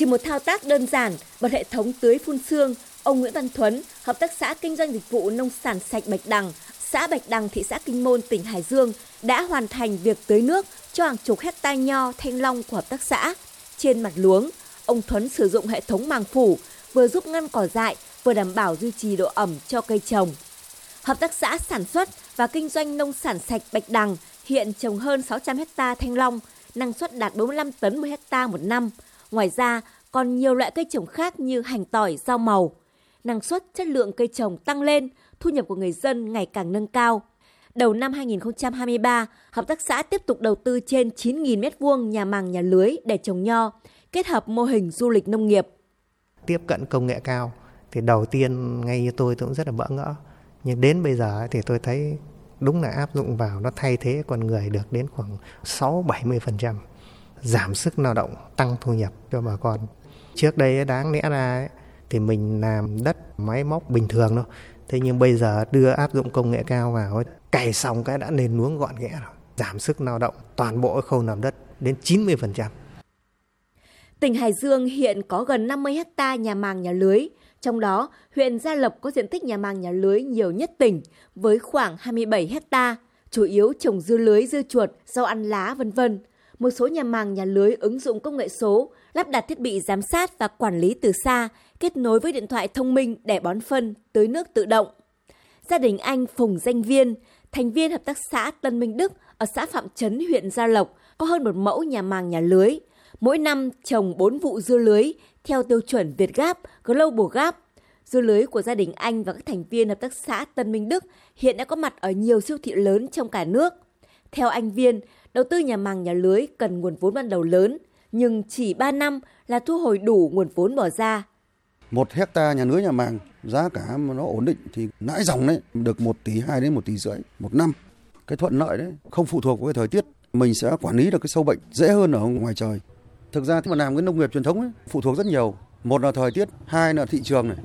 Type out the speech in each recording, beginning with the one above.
Chỉ một thao tác đơn giản, bật hệ thống tưới phun xương, ông Nguyễn Văn Thuấn, hợp tác xã kinh doanh dịch vụ nông sản sạch Bạch Đằng, xã Bạch Đằng, thị xã Kinh Môn, tỉnh Hải Dương đã hoàn thành việc tưới nước cho hàng chục hecta nho thanh long của hợp tác xã. Trên mặt luống, ông Thuấn sử dụng hệ thống màng phủ, vừa giúp ngăn cỏ dại, vừa đảm bảo duy trì độ ẩm cho cây trồng. Hợp tác xã sản xuất và kinh doanh nông sản sạch Bạch Đằng hiện trồng hơn 600 hecta thanh long, năng suất đạt 45 tấn một hecta một năm. Ngoài ra, còn nhiều loại cây trồng khác như hành tỏi, rau màu. Năng suất, chất lượng cây trồng tăng lên, thu nhập của người dân ngày càng nâng cao. Đầu năm 2023, hợp tác xã tiếp tục đầu tư trên 9.000 m2 nhà màng nhà lưới để trồng nho, kết hợp mô hình du lịch nông nghiệp. Tiếp cận công nghệ cao thì đầu tiên ngay như tôi tôi cũng rất là bỡ ngỡ. Nhưng đến bây giờ thì tôi thấy đúng là áp dụng vào nó thay thế con người được đến khoảng 6-70%. Giảm sức lao động, tăng thu nhập cho bà con. Trước đây đáng lẽ ra thì mình làm đất máy móc bình thường thôi. Thế nhưng bây giờ đưa áp dụng công nghệ cao vào cày xong cái đã nền nuống gọn ghẽ rồi. Giảm sức lao động toàn bộ khâu làm đất đến 90%. Tỉnh Hải Dương hiện có gần 50 hecta nhà màng nhà lưới, trong đó, huyện Gia Lộc có diện tích nhà màng nhà lưới nhiều nhất tỉnh với khoảng 27 hecta, chủ yếu trồng dưa lưới, dưa chuột, rau ăn lá vân vân. Một số nhà màng nhà lưới ứng dụng công nghệ số, lắp đặt thiết bị giám sát và quản lý từ xa, kết nối với điện thoại thông minh để bón phân, tưới nước tự động. Gia đình anh Phùng Danh Viên, thành viên hợp tác xã Tân Minh Đức ở xã Phạm Trấn, huyện Gia Lộc, có hơn một mẫu nhà màng nhà lưới. Mỗi năm trồng 4 vụ dưa lưới theo tiêu chuẩn Việt Gáp, Global Gap. Dưa lưới của gia đình anh và các thành viên hợp tác xã Tân Minh Đức hiện đã có mặt ở nhiều siêu thị lớn trong cả nước. Theo anh Viên, đầu tư nhà màng nhà lưới cần nguồn vốn ban đầu lớn, nhưng chỉ 3 năm là thu hồi đủ nguồn vốn bỏ ra. Một hecta nhà lưới nhà màng giá cả mà nó ổn định thì lãi dòng đấy được 1 tỷ 2 đến 1 tỷ rưỡi một năm. Cái thuận lợi đấy không phụ thuộc vào cái thời tiết, mình sẽ quản lý được cái sâu bệnh dễ hơn ở ngoài trời. Thực ra thì mà làm cái nông nghiệp truyền thống ấy, phụ thuộc rất nhiều. Một là thời tiết, hai là thị trường này.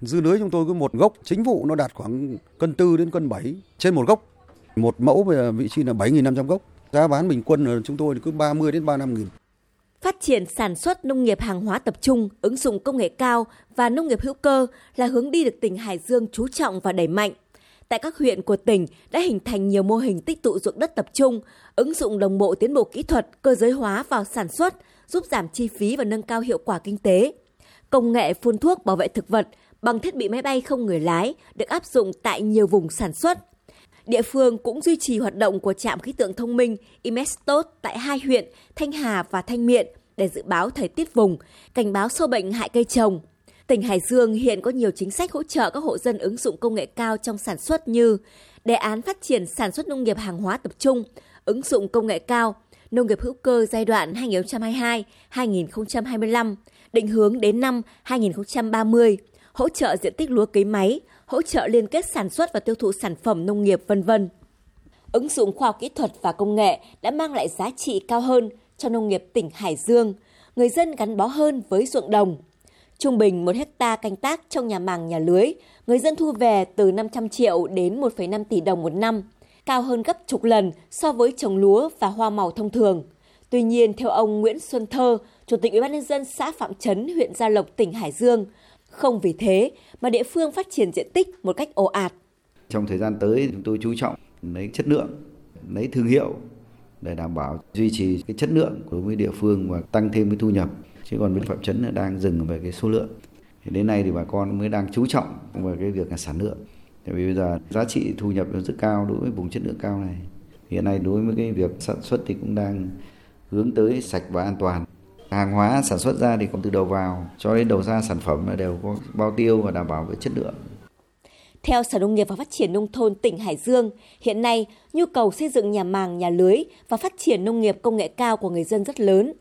Dưa lưới chúng tôi cứ một gốc chính vụ nó đạt khoảng cân tư đến cân 7 trên một gốc. Một mẫu về vị trí là 7.500 gốc. Giá bán bình quân là chúng tôi cứ 30 đến 35 nghìn. Phát triển sản xuất nông nghiệp hàng hóa tập trung, ứng dụng công nghệ cao và nông nghiệp hữu cơ là hướng đi được tỉnh Hải Dương chú trọng và đẩy mạnh. Tại các huyện của tỉnh đã hình thành nhiều mô hình tích tụ ruộng đất tập trung, ứng dụng đồng bộ tiến bộ kỹ thuật, cơ giới hóa vào sản xuất, giúp giảm chi phí và nâng cao hiệu quả kinh tế. Công nghệ phun thuốc bảo vệ thực vật bằng thiết bị máy bay không người lái được áp dụng tại nhiều vùng sản xuất. Địa phương cũng duy trì hoạt động của trạm khí tượng thông minh Imestot tại hai huyện Thanh Hà và Thanh Miện để dự báo thời tiết vùng, cảnh báo sâu bệnh hại cây trồng. Tỉnh Hải Dương hiện có nhiều chính sách hỗ trợ các hộ dân ứng dụng công nghệ cao trong sản xuất như đề án phát triển sản xuất nông nghiệp hàng hóa tập trung, ứng dụng công nghệ cao, nông nghiệp hữu cơ giai đoạn 2022-2025, định hướng đến năm 2030, hỗ trợ diện tích lúa cấy máy, hỗ trợ liên kết sản xuất và tiêu thụ sản phẩm nông nghiệp vân vân. Ứng dụng khoa học kỹ thuật và công nghệ đã mang lại giá trị cao hơn cho nông nghiệp tỉnh Hải Dương, người dân gắn bó hơn với ruộng đồng. Trung bình một hecta canh tác trong nhà màng nhà lưới, người dân thu về từ 500 triệu đến 1,5 tỷ đồng một năm, cao hơn gấp chục lần so với trồng lúa và hoa màu thông thường. Tuy nhiên, theo ông Nguyễn Xuân Thơ, Chủ tịch Ủy ban nhân dân xã Phạm Trấn, huyện Gia Lộc, tỉnh Hải Dương, không vì thế mà địa phương phát triển diện tích một cách ồ ạt. Trong thời gian tới chúng tôi chú trọng lấy chất lượng, lấy thương hiệu để đảm bảo duy trì cái chất lượng đối với địa phương và tăng thêm cái thu nhập. Chứ còn bên Phạm Trấn đang dừng về cái số lượng. Thì đến nay thì bà con mới đang chú trọng về cái việc là sản lượng. Tại vì bây giờ giá trị thu nhập nó rất cao đối với vùng chất lượng cao này. Hiện nay đối với cái việc sản xuất thì cũng đang hướng tới sạch và an toàn. Hàng hóa sản xuất ra thì cũng từ đầu vào cho đến đầu ra sản phẩm là đều có bao tiêu và đảm bảo về chất lượng. Theo Sở Nông nghiệp và Phát triển Nông thôn tỉnh Hải Dương, hiện nay nhu cầu xây dựng nhà màng, nhà lưới và phát triển nông nghiệp công nghệ cao của người dân rất lớn.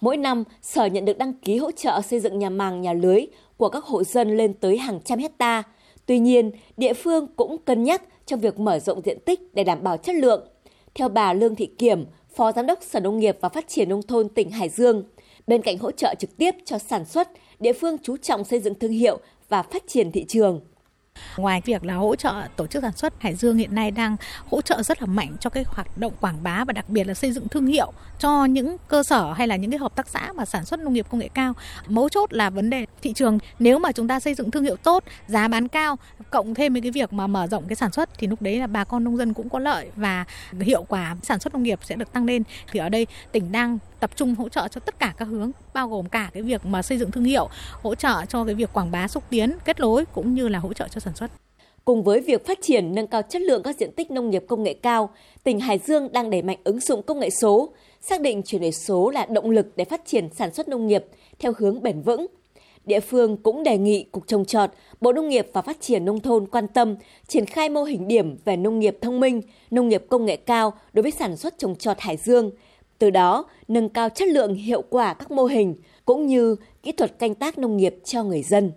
Mỗi năm, Sở nhận được đăng ký hỗ trợ xây dựng nhà màng, nhà lưới của các hộ dân lên tới hàng trăm hecta. Tuy nhiên, địa phương cũng cân nhắc trong việc mở rộng diện tích để đảm bảo chất lượng. Theo bà Lương Thị Kiểm, Phó Giám đốc Sở Nông nghiệp và Phát triển Nông thôn tỉnh Hải Dương, bên cạnh hỗ trợ trực tiếp cho sản xuất, địa phương chú trọng xây dựng thương hiệu và phát triển thị trường. Ngoài việc là hỗ trợ tổ chức sản xuất, Hải Dương hiện nay đang hỗ trợ rất là mạnh cho cái hoạt động quảng bá và đặc biệt là xây dựng thương hiệu cho những cơ sở hay là những cái hợp tác xã mà sản xuất nông nghiệp công nghệ cao. Mấu chốt là vấn đề thị trường. Nếu mà chúng ta xây dựng thương hiệu tốt, giá bán cao, cộng thêm với cái việc mà mở rộng cái sản xuất thì lúc đấy là bà con nông dân cũng có lợi và hiệu quả sản xuất nông nghiệp sẽ được tăng lên. Thì ở đây tỉnh đang tập trung hỗ trợ cho tất cả các hướng bao gồm cả cái việc mà xây dựng thương hiệu, hỗ trợ cho cái việc quảng bá xúc tiến, kết nối cũng như là hỗ trợ cho sản xuất. Cùng với việc phát triển nâng cao chất lượng các diện tích nông nghiệp công nghệ cao, tỉnh Hải Dương đang đẩy mạnh ứng dụng công nghệ số, xác định chuyển đổi số là động lực để phát triển sản xuất nông nghiệp theo hướng bền vững. Địa phương cũng đề nghị Cục Trồng Trọt, Bộ Nông nghiệp và Phát triển Nông thôn quan tâm triển khai mô hình điểm về nông nghiệp thông minh, nông nghiệp công nghệ cao đối với sản xuất trồng trọt Hải Dương. Từ đó, nâng cao chất lượng hiệu quả các mô hình cũng như kỹ thuật canh tác nông nghiệp cho người dân.